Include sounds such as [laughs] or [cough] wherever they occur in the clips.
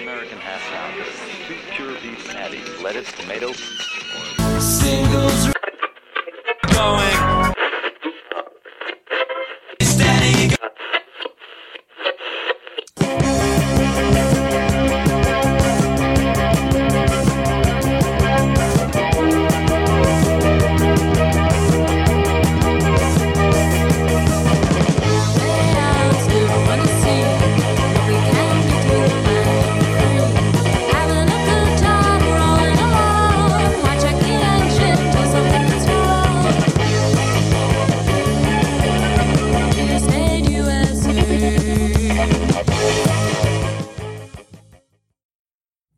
American half pounder, two pure beef patties, lettuce, tomato, Singles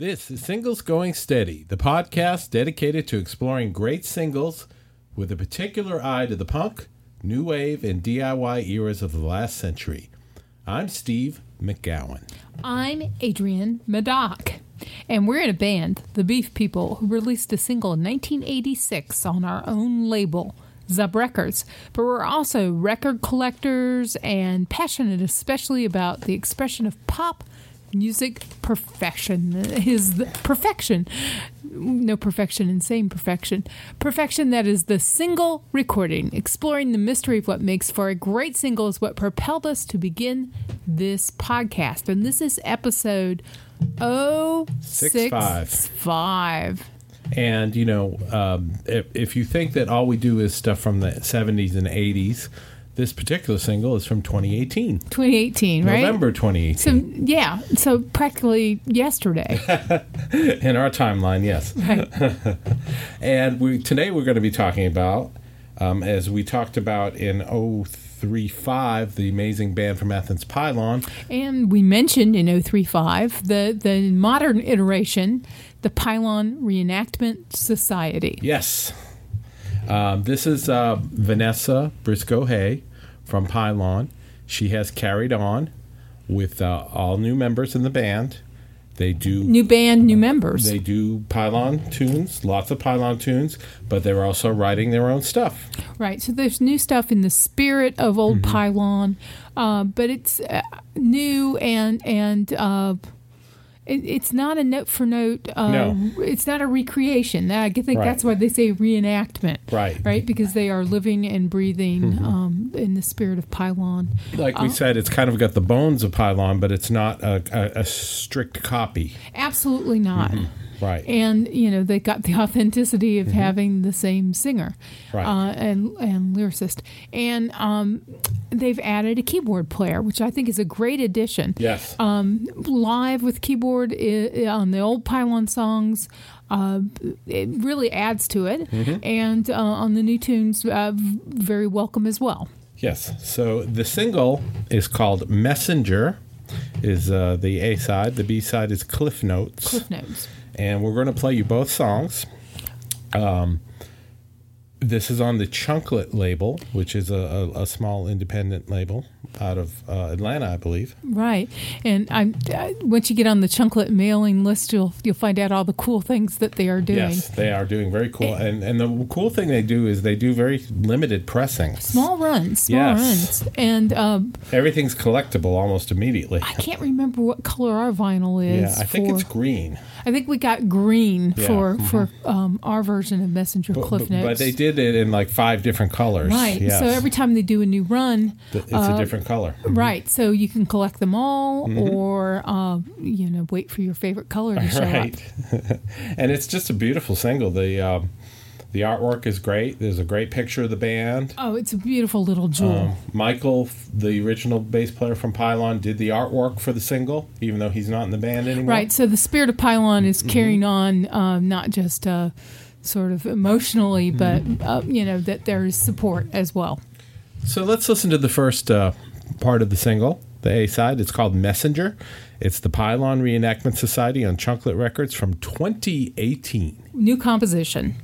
This is Singles Going Steady, the podcast dedicated to exploring great singles with a particular eye to the punk, new wave, and DIY eras of the last century. I'm Steve McGowan. I'm Adrienne Madoc, and we're in a band, the Beef People, who released a single in 1986 on our own label, Zub Records. But we're also record collectors and passionate especially about the expression of pop music perfection. [laughs] Is perfection. No perfection insane perfection. Perfection that is the single recording. Exploring the mystery of what makes for a great single is what propelled us to begin this podcast. And this is episode oh Six five. five. And, you know, um, if, if you think that all we do is stuff from the 70s and 80s, this particular single is from 2018, 2018, right? November 2018. So yeah, so practically yesterday. [laughs] in our timeline, yes. right. [laughs] And we today we're going to be talking about, um, as we talked about in 035, the amazing band from Athens, Pylon. And we mentioned in 035 the the modern iteration, the Pylon Reenactment Society. Yes. Um, this is uh, Vanessa Briscoe Hay from Pylon. She has carried on with uh, all new members in the band. They do New band, new members. they do Pylon tunes, lots of Pylon tunes, but they're also writing their own stuff. Right. So there's new stuff in the spirit of old Mm-hmm. Pylon, uh, but it's uh, new and and uh, it, it's not a note for note. Uh, No. It's not a recreation. I think Right. that's why they say reenactment. Right. Mm-hmm. Right. Because they are living and breathing um, in the spirit of Pylon. Like we said, it's kind of got the bones of Pylon, but it's not a, a, a strict copy. Absolutely not. Right. and you know they got the [laughs] authenticity of having the same singer Mm-hmm. Right. uh, and and lyricist and um, they've added a keyboard player which i think is a great addition yes. um, live with keyboard i- on the old pylon songs uh, it really adds to it Mm-hmm. and uh, on the new tunes uh, very welcome as well Yes. So the single is called Messenger, is uh, the A side. The B side is Cliff Notes. cliff notes and we're going to play you both songs. Um, this is on the Chunklet label, which is a, a, a small independent label out of uh, Atlanta, I believe. Right, and I'm uh, once you get on the Chunklet mailing list, you'll you'll find out all the cool things that they are doing. Yes, they are doing very cool. And and the cool thing they do is they do very limited pressings. Small runs, small Yes. runs, and um, Everything's collectible almost immediately. I can't remember what color our vinyl is. Yeah, I think for, it's green. I think we got green Yeah, for for um, our version of Messenger But, Cliff but- Notes. but they did it in like five different colors. Right. Yes. So every time they do a new run, it's uh, a different color. right. So you can collect them all, Mm-hmm. or uh, you know, wait for your favorite color to show [laughs] right up. [laughs] and it's just a beautiful single the um, the artwork is great there's a great picture of the band Oh, it's a beautiful little jewel. um, michael the original bass player from pylon did the artwork for the single even though he's not in the band anymore Right. So the spirit of Pylon is Mm-hmm. carrying on, um, not just uh, sort of emotionally, but Mm-hmm. uh, you know that there is support as well. so let's listen to the first uh, part of the single the a side it's called messenger it's the pylon reenactment society on chunklet records from 2018 New composition.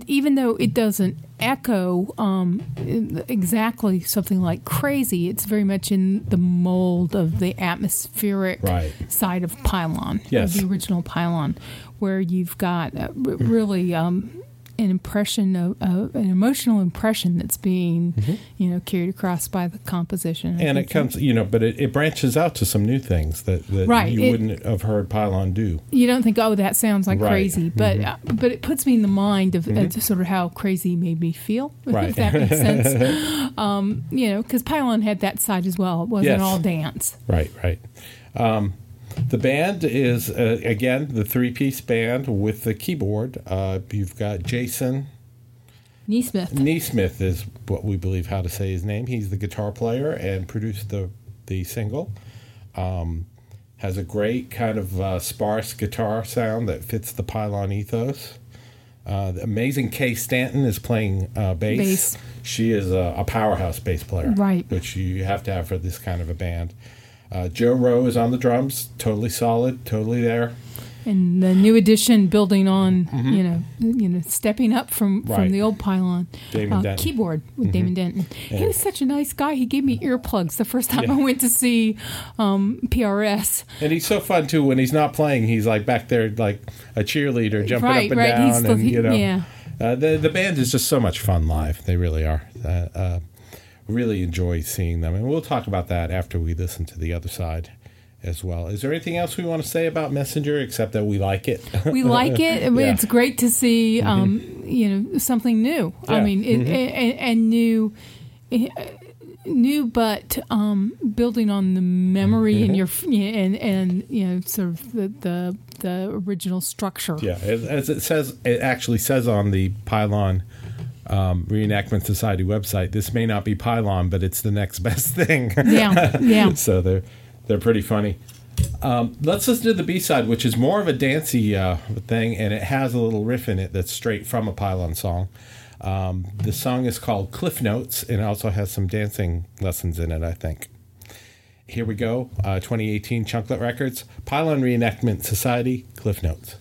And even though it doesn't echo um, exactly something like crazy, it's very much in the mold of the atmospheric Right. side of Pylon, Yes. of the original Pylon, where you've got uh, really um, an impression of uh, an emotional impression that's being, you know, carried across by the composition. I Mm-hmm. and it comes, you know, but it, it branches out to some new things that, that Right, you it- wouldn't have heard Pylon do. you don't think, oh, that sounds like Right. Mm-hmm. crazy, but uh, but it puts me in the mind of uh, sort of how crazy made me feel, [laughs] Right. if that makes sense. [laughs] um, you know, because Pylon had that side as well. It wasn't Yes. all dance. Right, right. Um, the band is uh, again the three-piece band with the keyboard. Uh, you've got Jason NeSmith. NeSmith is what we believe how to say his name. He's the guitar player and produced the the single. Um, has a great kind of uh, sparse guitar sound that fits the Pylon ethos. Uh, the amazing Kay Stanton is playing uh, bass. Bass. She is a, a powerhouse bass player, Right. Which you have to have for this kind of a band. Uh, Joe Rowe is on the drums, totally solid, totally there. and the new addition, building on you know you know stepping up from Mm-hmm. Right. from the old pylon uh. Mm-hmm. keyboard with Damon Denton. He was such a nice guy. He gave me earplugs the first time Yeah. I went to see um, PRS. And he's so fun too. When he's not playing, he's like back there like a cheerleader, jumping Right, up and right. down, He's the- and you know, yeah. uh, the the band is just so much fun live. They really are. Uh, uh, really enjoy seeing them, and we'll talk about that after we listen to the other side as well. Is there anything else we want to say about Messenger except that we like it? We like it. [laughs] Yeah. It's great to see um, you know something new. I mean, it, and, and new. eh, New, but um, building on the memory and your and and you know sort of the the, the original structure. yeah, as, as it says, it actually says on the Pylon. Um, Reenactment Society website. This may not be Pylon, but it's the next [laughs] best thing. Yeah, yeah. [laughs] so they're they're pretty funny. Um, let's listen to the B side, which is more of a dancey uh, thing, and it has a little riff in it that's straight from a Pylon song. Um, the song is called Cliff Notes, and it also has some dancing lessons in it, I think. Here we go, uh, 2018 Chunklet Records, Pylon Reenactment Society, Cliff Notes.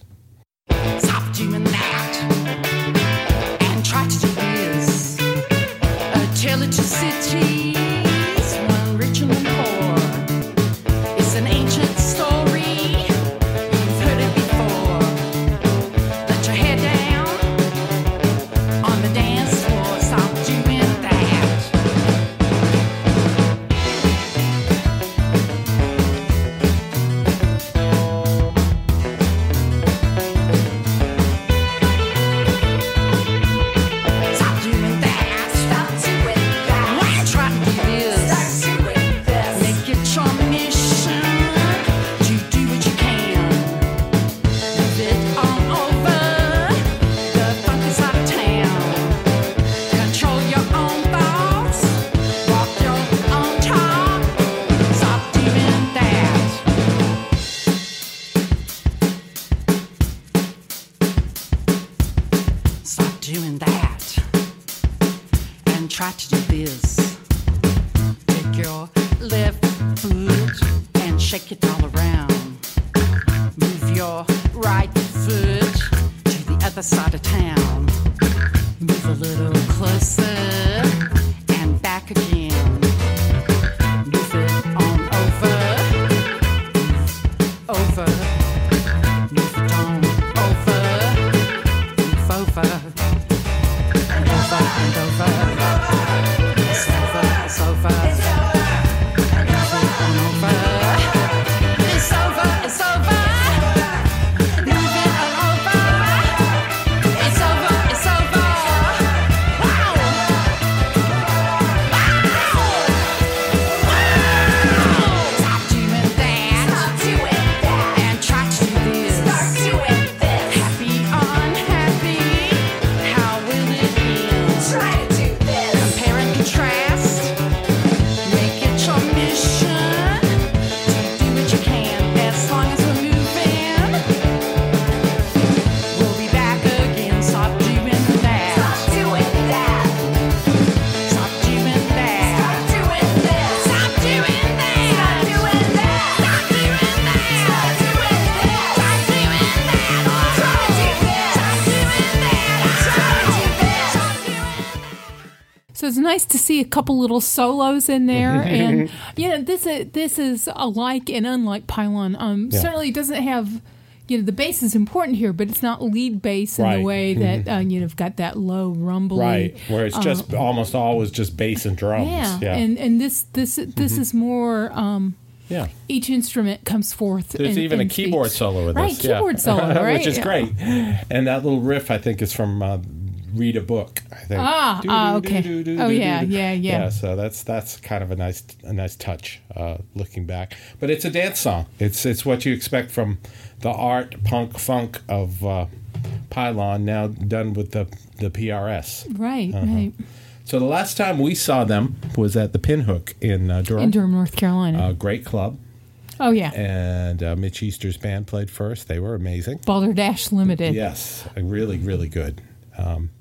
It doing that and try to do this. Take your left foot and shake it all around. Move your right foot to the other side of town. Move a little closer So it's nice to see a couple little solos in there, [laughs] and you know this is this is alike and unlike Pylon. Um, Yeah. certainly doesn't have. You know the bass is important here, but it's not lead bass in Right. Mm-hmm. the way that [laughs] uh, you know have got that low rumble. Right, where it's just almost always just bass and drums. uh, Yeah, Yeah, and and this this this is more. Um, yeah. each instrument comes forth. There's and- even a keyboard speaks. solo in right, this, yeah. keyboard solo, right, [laughs] which is Yeah. great. And that little riff, I think, is from uh, "Read a Book." I think. Ah, ah, okay. Oh, yeah, yeah, yeah. So that's that's kind of a nice a nice touch, uh, looking back. But it's a dance song. It's it's what you expect from the art punk funk of uh, Pylon, now done with the the PRS. Right, Uh-huh. right. So the last time we saw them was at the Pinhook in uh, Durham. In Durham, North Carolina. a great club, oh yeah, and uh, Mitch Easter's band played first. They were amazing. Balderdash Limited. Yes, really, really good. Um,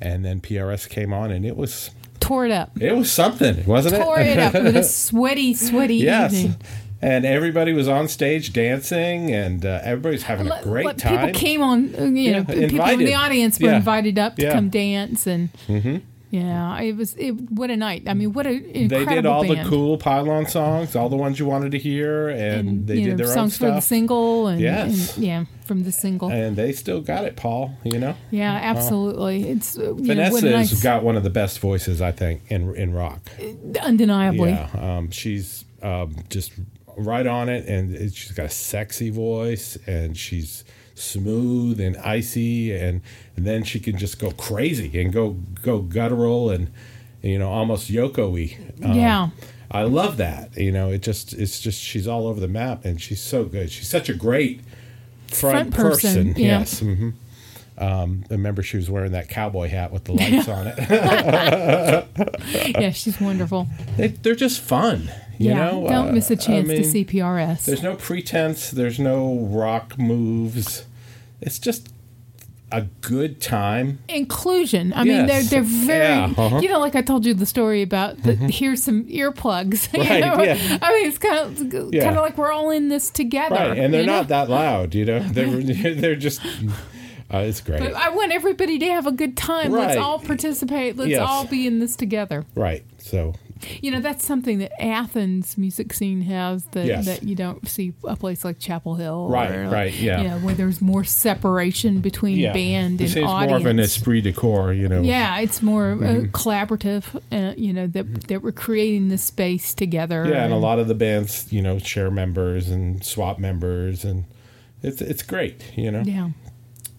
and then PRS came on, and it was Tore it up. it was something, wasn't it? Tore it up with a [laughs] sweaty, sweaty yes. evening. And everybody was on stage dancing, and uh, everybody's having a great time. People came on, you Yeah, know, people in the audience were Yeah. invited up to Yeah. come dance, and yeah, it was it, what a night. I mean, what an they did all band. the cool pylon songs, all the ones you wanted to hear, and, and they did know, their own songs for the single, and, Yes. and yeah, from the single. and they still got it, Paul. You know, yeah, absolutely. It's uh, you know, Vanessa what a has nice, got one of the best voices, I think, in in rock. undeniably. Yeah, um, she's um, just right on it, and she's got a sexy voice, and she's smooth and icy, and, and then she can just go crazy and go go guttural and you know almost Yoko-y. Um, Yeah. I love that. You know, it just it's just she's all over the map, and she's so good. She's such a great front, Front person, person. yeah. Yes. hmm Um, I remember she was wearing that cowboy hat with the lights on it. [laughs] yeah, she's wonderful. they, they're just fun. You yeah, know, don't Uh, miss a chance mean, to see PRS. There's no pretense. There's no rock moves. It's just a good time. Inclusion. I mean, they're they're very. Yeah, uh-huh. Mm-hmm. You know, like I told you the story about the, here's some earplugs. [laughs] you Right, know? yeah. I mean, it's kind of Yeah. kind of like we're all in this together. Right, and they're you know? not that loud. You know, they're [laughs] [laughs] they're just. Uh, it's great. But I want everybody to have a good time. Let's all participate. Let's Yes. all be in this together. right. So You know, that's something that Athens music scene has that, Yes. that you don't see a place like Chapel Hill. Right, or, right, yeah. You know, where there's more separation between yeah, band and is audience. more of an esprit de corps. You know. Yeah, it's more Mm-hmm. uh, collaborative. Uh, you know that that we're creating this space together. Yeah, and a lot of the bands, you know, share members and swap members, and it's it's great. You know. Yeah,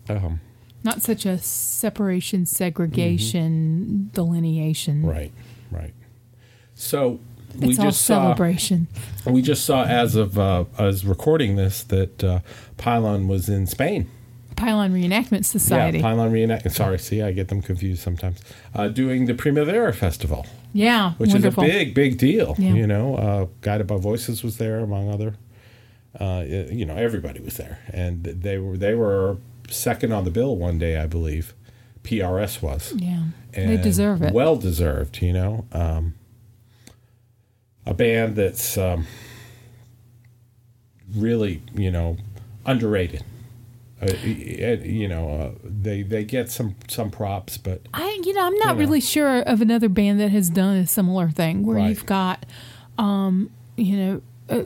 Um, not such a separation, segregation, delineation. Mm-hmm. right. Right. So we It's all just saw. celebration. We just saw as of uh, as recording this that uh, Pylon was in Spain. Pylon Reenactment Society. Yeah, Pylon reenact. Sorry, see, I get them confused sometimes. Uh, doing the Primavera Festival, Yeah, which wonderful. is a big, big deal. Yeah. You know, uh, Guided by Voices was there, among other. Uh, you know, everybody was there, and they were they were second on the bill one day, I believe. PRS was. Yeah, they deserve it. Well deserved, you know. Um, a band that's um, really, you know, underrated. Uh, you know, uh, they they get some some props, but I, you know, I'm not You know. really sure of another band that has done a similar thing where Right. you've got, um, you know, uh,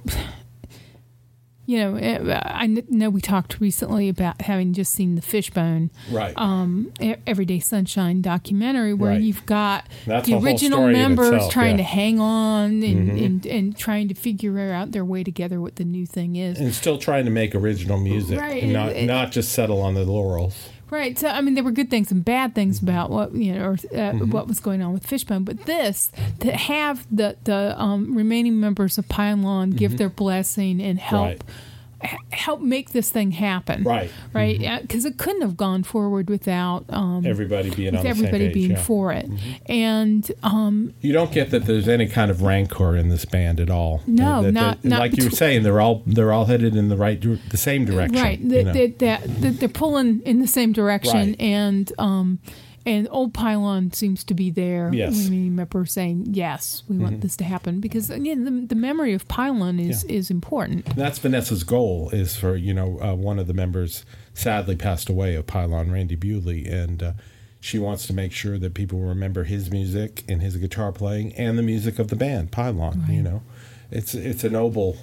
you know, uh, I know we talked recently about having just seen the Fishbone, right, um, Everyday Sunshine documentary, where Right. you've got That's the original members itself, trying yeah. Mm-hmm. to hang on and, and and trying to figure out their way together. What the new thing is, and still trying to make original music, Right, and not it- not just settle on the laurels. Right. So I mean, there were good things and bad things about what you know, or uh, Mm-hmm. what was going on with Fishbone. But this to have the the um, remaining members of Pylon give their blessing and help Mm-hmm. Right. Help make this thing happen. Right. Mm-hmm. Right. Because it couldn't have gone forward without um, Everybody being with everybody page. being yeah. Mm-hmm. for it. And um, You don't get that there's any kind of rancor in this band at all. No, That- not- that- not like you were saying. They're all they're all headed in the right, the same direction. Right. you That know. that that that they're pulling in the same direction, Right. and um, and old pylon seems to be there. Yes. Mm-hmm. I remember saying yes, we want this to happen because again, the, the memory of pylon is Yeah. is important. That's Vanessa's goal is for you know uh, one of the members sadly passed away of Pylon, Randy Bewley, and uh, she wants to make sure that people remember his music and his guitar playing and the music of the band Pylon. You know, it's it's a noble,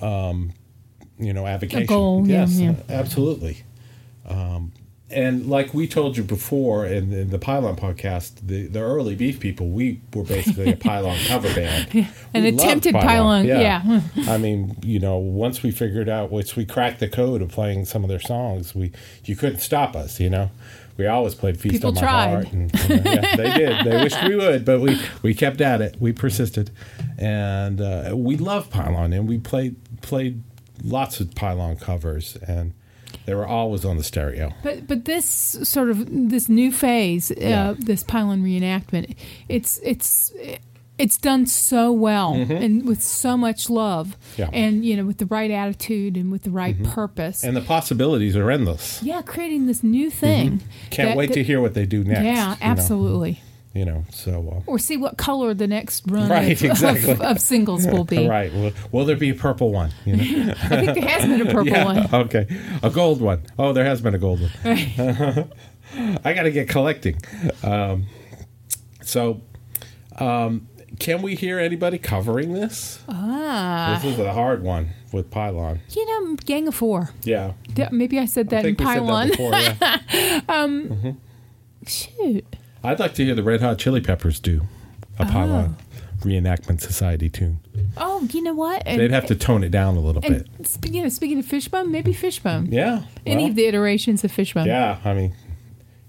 um, you know, avocation. goal, yeah, yes, yeah. absolutely. Um, and like we told you before in, in the Pylon podcast, the, the early Beef People, we were basically a [laughs] Pylon cover band. An We attempted Pylon, yeah. [laughs] I mean, you know, once we figured out, once we cracked the code of playing some of their songs, we you couldn't stop us. You know, we always played "Feast People on My tried. Heart." And, you know, yeah, they did. They wished we would, but we we kept at it. We persisted, and uh, we love Pylon, and we played played lots of Pylon covers, and they were always on the stereo. But but this sort of this new phase, Yeah. uh, this pylon reenactment, it's it's it's done so well and with so much love, Mm-hmm. Yeah. Mm-hmm. and you know with the right attitude and with the right purpose. And the possibilities are endless. yeah, creating this new thing. Can't that- wait to hear what they do next. Yeah, know. You know, so. Uh, Or see what color the next run Right, of, exactly. of, of singles will be. [laughs] Right. Will, will there be a purple one? You know? [laughs] I think there has been a purple [laughs] yeah. one. Okay. A gold one. Oh, there has been a gold one. Right. I got to get collecting. Um, so, um, can we hear anybody covering this? Ah, This is a hard one with Pylon. you know, Gang of Four. Yeah. Yeah, Maybe I said I that in we said Pylon. that before. Yeah. Shoot. I'd like to hear the Red Hot Chili Peppers do a Pylon reenactment society tune. Oh, you know what? And, They'd have to tone it down a little bit. sp- you know, speaking of Fishbone, maybe Fishbone. Yeah. Any of the iterations of Fishbone. Yeah. I mean,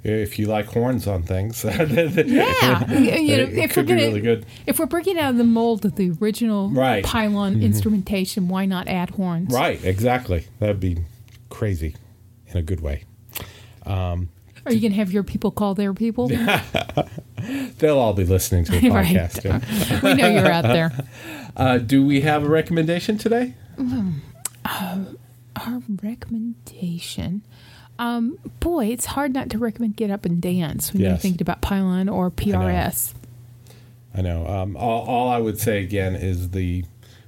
if you like horns on things, [laughs] Yeah, you know, it if could we're be gonna really good. if we're breaking out of the mold of the original Right. Mm-hmm. pylon instrumentation, why not add horns? Right, exactly. That'd be crazy in a good way. Are you gonna have your people call their people? [laughs] They'll all be listening to the [laughs] Right. podcast. yeah. we know you're out there. [laughs] Uh, do we have a recommendation today? Our recommendation. Um, boy, it's hard not to recommend Get Up and Dance when you're thinking about Pylon or PRS. I know. Um, all, all I would say again is the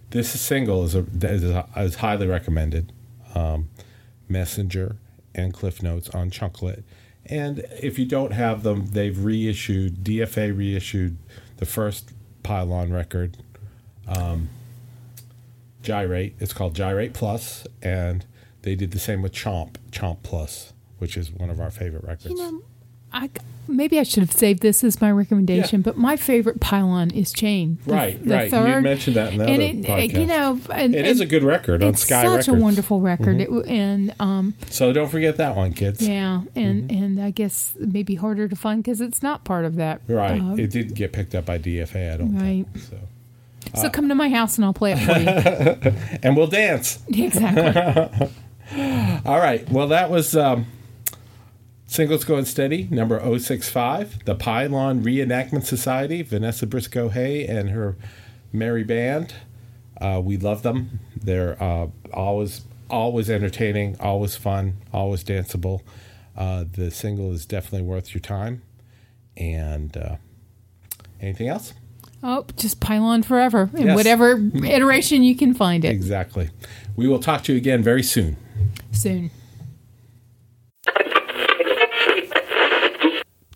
this single is a, is, a, is highly recommended. Um, Messenger and Cliff Notes on Chunklet. And if you don't have them, they've reissued DFA reissued the first Pylon record, um, Gyrate. It's called Gyrate Plus, and they did the same with Chomp Chomp Plus, which is one of our favorite records. You know, I maybe I should have saved this as my recommendation, Yeah. but my favorite pylon is Chain. The- Right, the right. You mentioned that in the and other it, podcast. you know, and, it is a good record on Sky such Records. Mm-hmm. a wonderful record, It and um, So don't forget that one, kids. yeah, and Mm-hmm. and I guess maybe harder to find because it's not part of that. Right. uh, it didn't get picked up by DFA, I don't Right. think. So. so come to my house and I'll play it for you, [laughs] And we'll dance. [laughs] exactly. [laughs] All right. Well, that was um, Singles Going Steady, number 065, the Pylon Reenactment Society, Vanessa Briscoe Hay and her merry band. Uh, we love them. They're uh, always, always entertaining, always fun, always danceable. Uh, the single is definitely worth your time. And uh, anything else? Oh, just pylon forever in Yes. whatever iteration you can find it Exactly. We will talk to you again very soon. soon.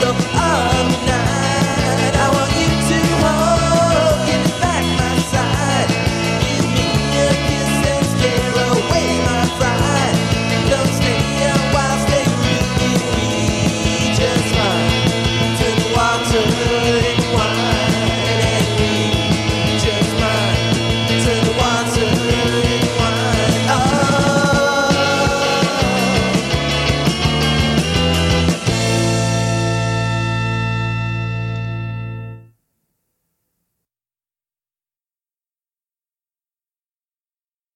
the night.